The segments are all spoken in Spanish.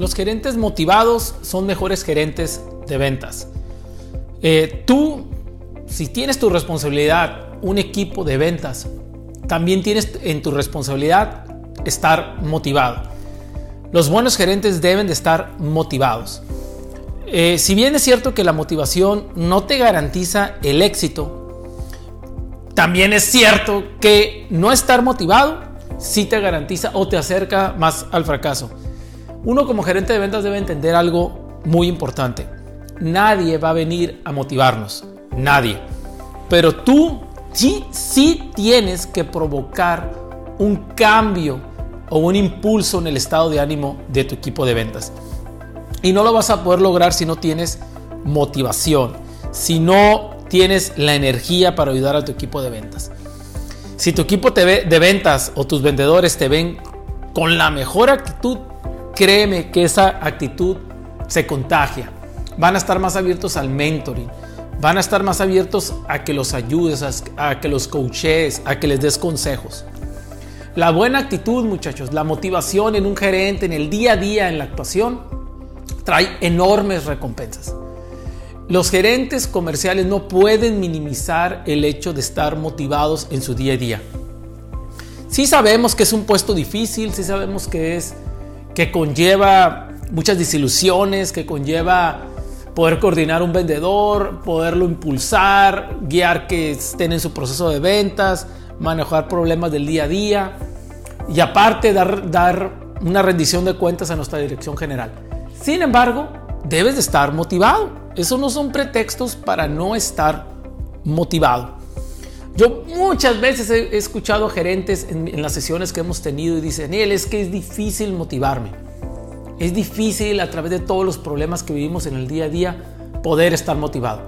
los gerentes motivados son mejores gerentes de ventas. Eh, tú, si tienes tu responsabilidad un equipo de ventas, también tienes en tu responsabilidad estar motivado. Los buenos gerentes deben de estar motivados. Eh, si bien es cierto que la motivación no te garantiza el éxito, también es cierto que no estar motivado sí te garantiza o te acerca más al fracaso. Uno como gerente de ventas debe entender algo muy importante. Nadie va a venir a motivarnos. Nadie. Pero tú sí, tienes que provocar un cambio o un impulso en el estado de ánimo de tu equipo de ventas. Y no lo vas a poder lograr si no tienes motivación, si no tienes la energía para ayudar a tu equipo de ventas. Si tu equipo de ventas o tus vendedores te ven con la mejor actitud, créeme que esa actitud se contagia. Van a estar más abiertos al mentoring, van a estar más abiertos a que los ayudes, a, que los coaches, a que les des consejos. La buena actitud, muchachos, la motivación en un gerente, en el día a día, en la actuación, trae enormes recompensas. Los gerentes comerciales no pueden minimizar el hecho de estar motivados en su día a día. Sí sabemos que es un puesto difícil, sí sabemos que es que conlleva muchas desilusiones, que conlleva poder coordinar un vendedor, poderlo impulsar, guiar que estén en su proceso de ventas, manejar problemas del día a día y aparte dar, dar una rendición de cuentas a nuestra dirección general. Sin embargo, debes de estar motivado. Eso no son pretextos para no estar motivado. Yo muchas veces he escuchado gerentes en, las sesiones que hemos tenido y dicen, él es que es difícil motivarme. Es difícil a través de todos los problemas que vivimos en el día a día poder estar motivado.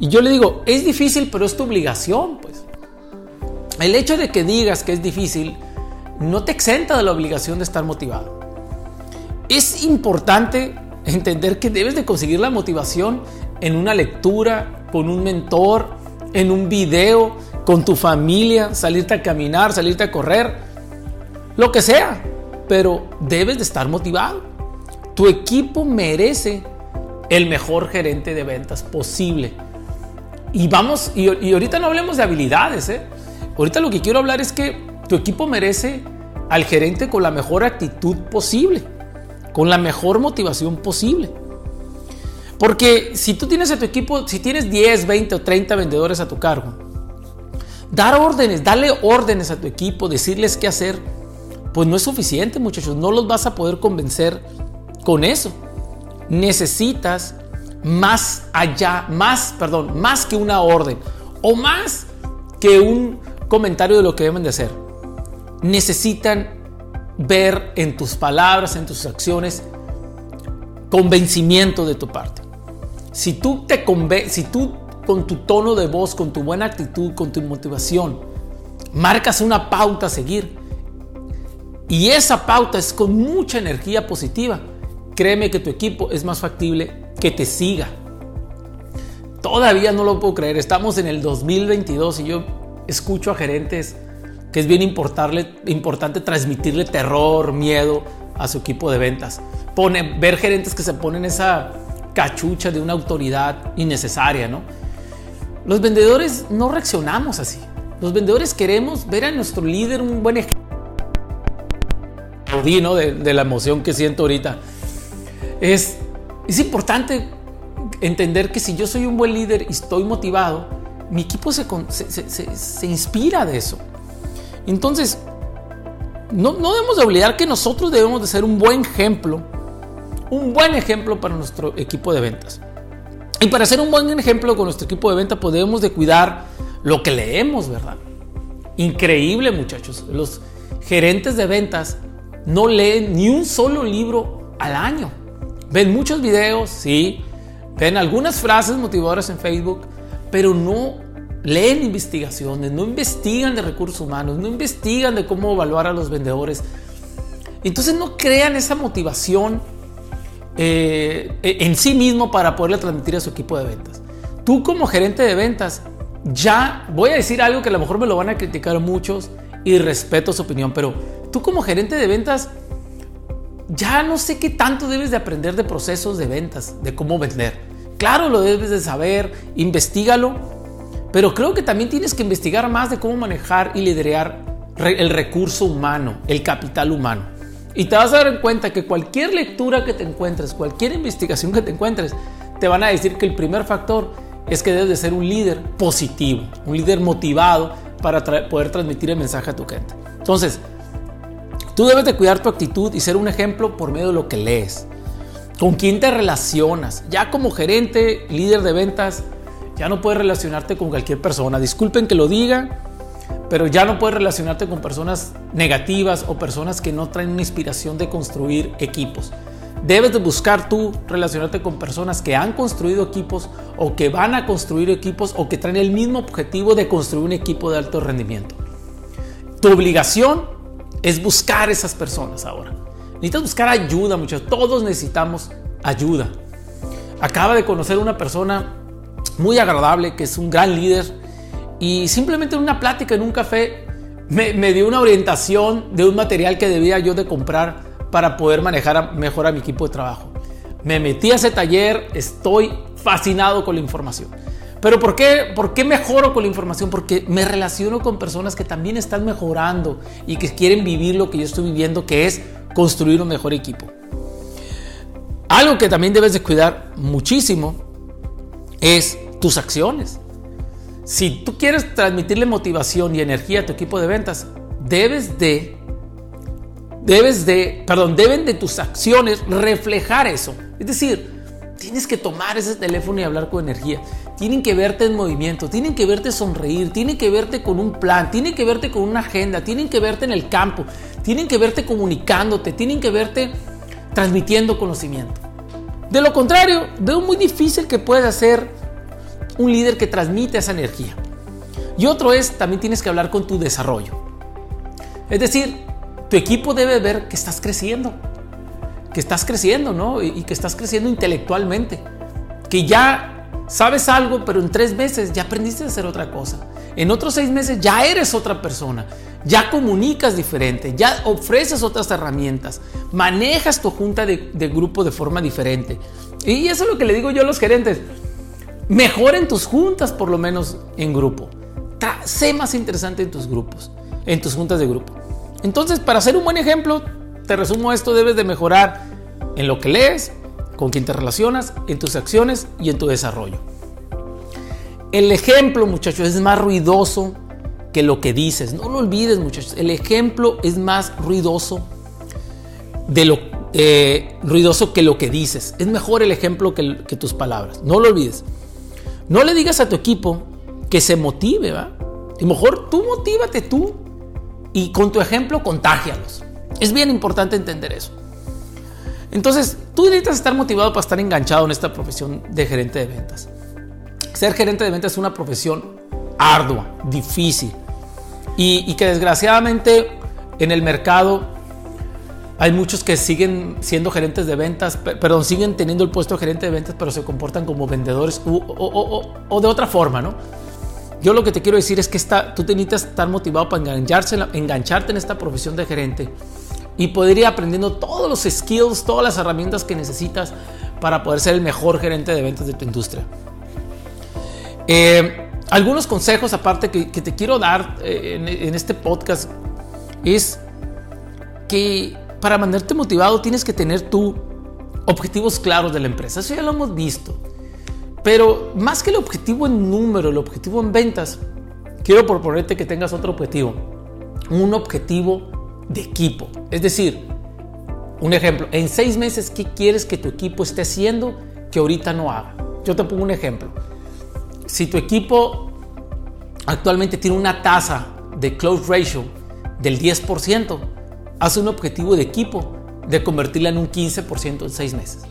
Y yo le digo, es difícil, pero es tu obligación, pues. El hecho de que digas que es difícil no te exenta de la obligación de estar motivado. Es importante entender que debes de conseguir la motivación en una lectura, con un mentor, en un video, con tu familia, salirte a caminar, salirte a correr, lo que sea, pero debes de estar motivado. Tu equipo merece el mejor gerente de ventas posible. Y vamos, y, ahorita no hablemos de habilidades, ¿eh? ahorita lo que quiero hablar es que tu equipo merece al gerente con la mejor actitud posible con la mejor motivación posible. Porque si tú tienes a tu equipo, si tienes 10, 20 o 30 vendedores a tu cargo, dar órdenes, darle órdenes a tu equipo, decirles qué hacer, pues no es suficiente muchachos, no los vas a poder convencer con eso. Necesitas más allá, más, perdón, más que una orden o más que un comentario de lo que deben de hacer. Necesitan ver en tus palabras, en tus acciones, convencimiento de tu parte. Si tú, te si tú con tu tono de voz, con tu buena actitud, con tu motivación, marcas una pauta a seguir, y esa pauta es con mucha energía positiva, créeme que tu equipo es más factible que te siga. Todavía no lo puedo creer, estamos en el 2022 y yo escucho a gerentes que es bien importante transmitirle terror, miedo a su equipo de ventas. Pone, ver gerentes que se ponen esa cachucha de una autoridad innecesaria, ¿no? Los vendedores no reaccionamos así. Los vendedores queremos ver a nuestro líder un buen ejemplo de, de la emoción que siento ahorita. Es, es importante entender que si yo soy un buen líder y estoy motivado, mi equipo se, se, se inspira de eso. Entonces, no, debemos de olvidar que nosotros debemos de ser un buen ejemplo, un buen ejemplo para nuestro equipo de ventas. Y para ser un buen ejemplo con nuestro equipo de ventas, pues debemos de cuidar lo que leemos, ¿verdad? Increíble, muchachos. Los gerentes de ventas no leen ni un solo libro al año. Ven muchos videos, sí. Ven algunas frases motivadoras en Facebook, pero no leen investigaciones, no investigan de recursos humanos, no investigan de cómo evaluar a los vendedores. Entonces no crean esa motivación eh, en sí mismo para poderle transmitir a su equipo de ventas. Tú como gerente de ventas, ya voy a decir algo que a lo mejor me lo van a criticar muchos y respeto su opinión, pero tú como gerente de ventas, ya no sé qué tanto debes de aprender de procesos de ventas, de cómo vender. Claro, lo debes de saber, investigalo, pero creo que también tienes que investigar más de cómo manejar y liderar el recurso humano, el capital humano. Y te vas a dar cuenta que cualquier lectura que te encuentres, cualquier investigación que te encuentres, te van a decir que el primer factor es que debes de ser un líder positivo, un líder motivado para poder transmitir el mensaje a tu gente. Entonces, tú debes de cuidar tu actitud y ser un ejemplo por medio de lo que lees. ¿Con quién te relacionas? Ya como gerente, líder de ventas, ya no puedes relacionarte con cualquier persona. Disculpen que lo diga, pero ya no puedes relacionarte con personas negativas o personas que no traen una inspiración de construir equipos. Debes de buscar tú relacionarte con personas que han construido equipos o que van a construir equipos o que traen el mismo objetivo de construir un equipo de alto rendimiento. Tu obligación es buscar esas personas ahora. Necesitas buscar ayuda, muchachos. Todos necesitamos ayuda. Acaba de conocer una persona muy agradable que es un gran líder y simplemente en una plática en un café me, dio una orientación de un material que debía yo de comprar para poder manejar mejor a mi equipo de trabajo. Me metí a ese taller, estoy fascinado con la información. Pero ¿por qué, ¿por qué mejoro con la información? Porque me relaciono con personas que también están mejorando y que quieren vivir lo que yo estoy viviendo, que es construir un mejor equipo. Algo que también debes de cuidar muchísimo es tus acciones. Si tú quieres transmitirle motivación y energía a tu equipo de ventas, debes de debes de, perdón, deben de tus acciones reflejar eso. Es decir, tienes que tomar ese teléfono y hablar con energía. Tienen que verte en movimiento, tienen que verte sonreír, tienen que verte con un plan, tienen que verte con una agenda, tienen que verte en el campo, tienen que verte comunicándote, tienen que verte transmitiendo conocimiento. De lo contrario, veo muy difícil que puedas ser un líder que transmite esa energía. Y otro es, también tienes que hablar con tu desarrollo. Es decir, tu equipo debe ver que estás creciendo, que estás creciendo, ¿no? Y, que estás creciendo intelectualmente, que ya sabes algo, pero en tres meses ya aprendiste a hacer otra cosa. En otros seis meses ya eres otra persona, ya comunicas diferente, ya ofreces otras herramientas, manejas tu junta de, de grupo de forma diferente. Y eso es lo que le digo yo a los gerentes. Mejoren tus juntas, por lo menos en grupo. sé más interesante en tus grupos, en tus juntas de grupo. Entonces, para ser un buen ejemplo, te resumo esto, debes de mejorar en lo que lees, con quien te relacionas, en tus acciones y en tu desarrollo. El ejemplo, muchachos, es más ruidoso que lo que dices. No lo olvides, muchachos. El ejemplo es más ruidoso de lo eh, ruidoso que lo que dices. Es mejor el ejemplo que, tus palabras. No lo olvides. No le digas a tu equipo que se motive, ¿va? Y mejor tú motívate tú y con tu ejemplo contágialos. Es bien importante entender eso. Entonces, tú necesitas estar motivado para estar enganchado en esta profesión de gerente de ventas. Ser gerente de ventas es una profesión ardua, difícil y, que desgraciadamente en el mercado hay muchos que siguen siendo gerentes de ventas, perdón, siguen teniendo el puesto de gerente de ventas, pero se comportan como vendedores o, o de otra forma, ¿no? Yo lo que te quiero decir es que tú necesitas estar motivado para engancharte en esta profesión de gerente y poder ir aprendiendo todos los skills, todas las herramientas que necesitas para poder ser el mejor gerente de ventas de tu industria. Eh, algunos consejos aparte que, te quiero dar eh, en, en este podcast es que para mantenerte motivado tienes que tener tú objetivos claros de la empresa. Eso ya lo hemos visto. Pero más que el objetivo en número, el objetivo en ventas, quiero proponerte que tengas otro objetivo. Un objetivo de equipo. Es decir, un ejemplo, en seis meses, ¿qué quieres que tu equipo esté haciendo que ahorita no haga? Yo te pongo un ejemplo. Si tu equipo actualmente tiene una tasa de close ratio del 10%, haz un objetivo de equipo de convertirla en un 15% en seis meses.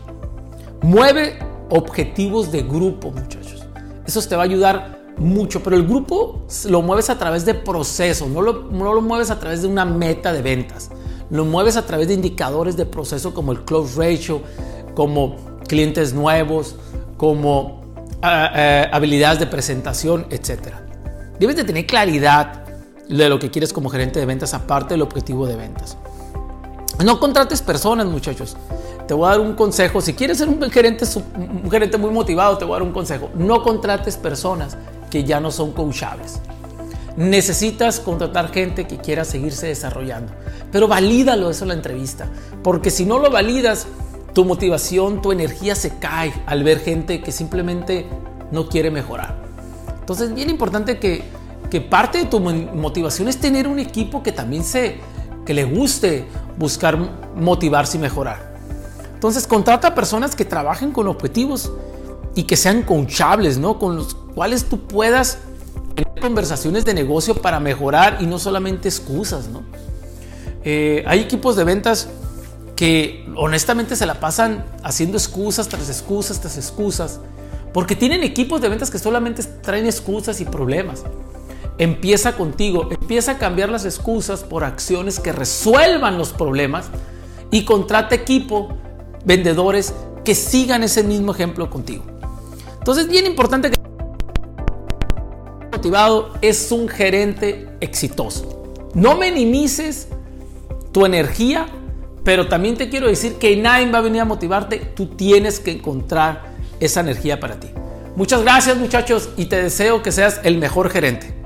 Mueve objetivos de grupo, muchachos. Eso te va a ayudar mucho, pero el grupo lo mueves a través de procesos, no lo, no lo mueves a través de una meta de ventas, lo mueves a través de indicadores de proceso como el close ratio, como clientes nuevos, como ah, eh, habilidades de presentación, etc. Debes de tener claridad de lo que quieres como gerente de ventas aparte del objetivo de ventas. No contrates personas, muchachos. Te voy a dar un consejo. Si quieres ser un gerente, un gerente muy motivado, te voy a dar un consejo. No contrates personas que ya no son coachables. Necesitas contratar gente que quiera seguirse desarrollando. Pero valídalo eso en la entrevista. Porque si no lo validas, tu motivación, tu energía se cae al ver gente que simplemente no quiere mejorar. Entonces es bien importante que, que parte de tu motivación es tener un equipo que también se, que le guste buscar motivarse y mejorar. Entonces contrata personas que trabajen con objetivos y que sean coachables, ¿no? Con los cuales tú puedas tener conversaciones de negocio para mejorar y no solamente excusas, ¿no? Eh, hay equipos de ventas que honestamente se la pasan haciendo excusas tras excusas tras excusas, porque tienen equipos de ventas que solamente traen excusas y problemas. Empieza contigo, empieza a cambiar las excusas por acciones que resuelvan los problemas y contrata equipo, vendedores que sigan ese mismo ejemplo contigo. Entonces, bien importante que motivado es un gerente exitoso. No minimices tu energía, pero también te quiero decir que nadie va a venir a motivarte, tú tienes que encontrar esa energía para ti. Muchas gracias muchachos y te deseo que seas el mejor gerente.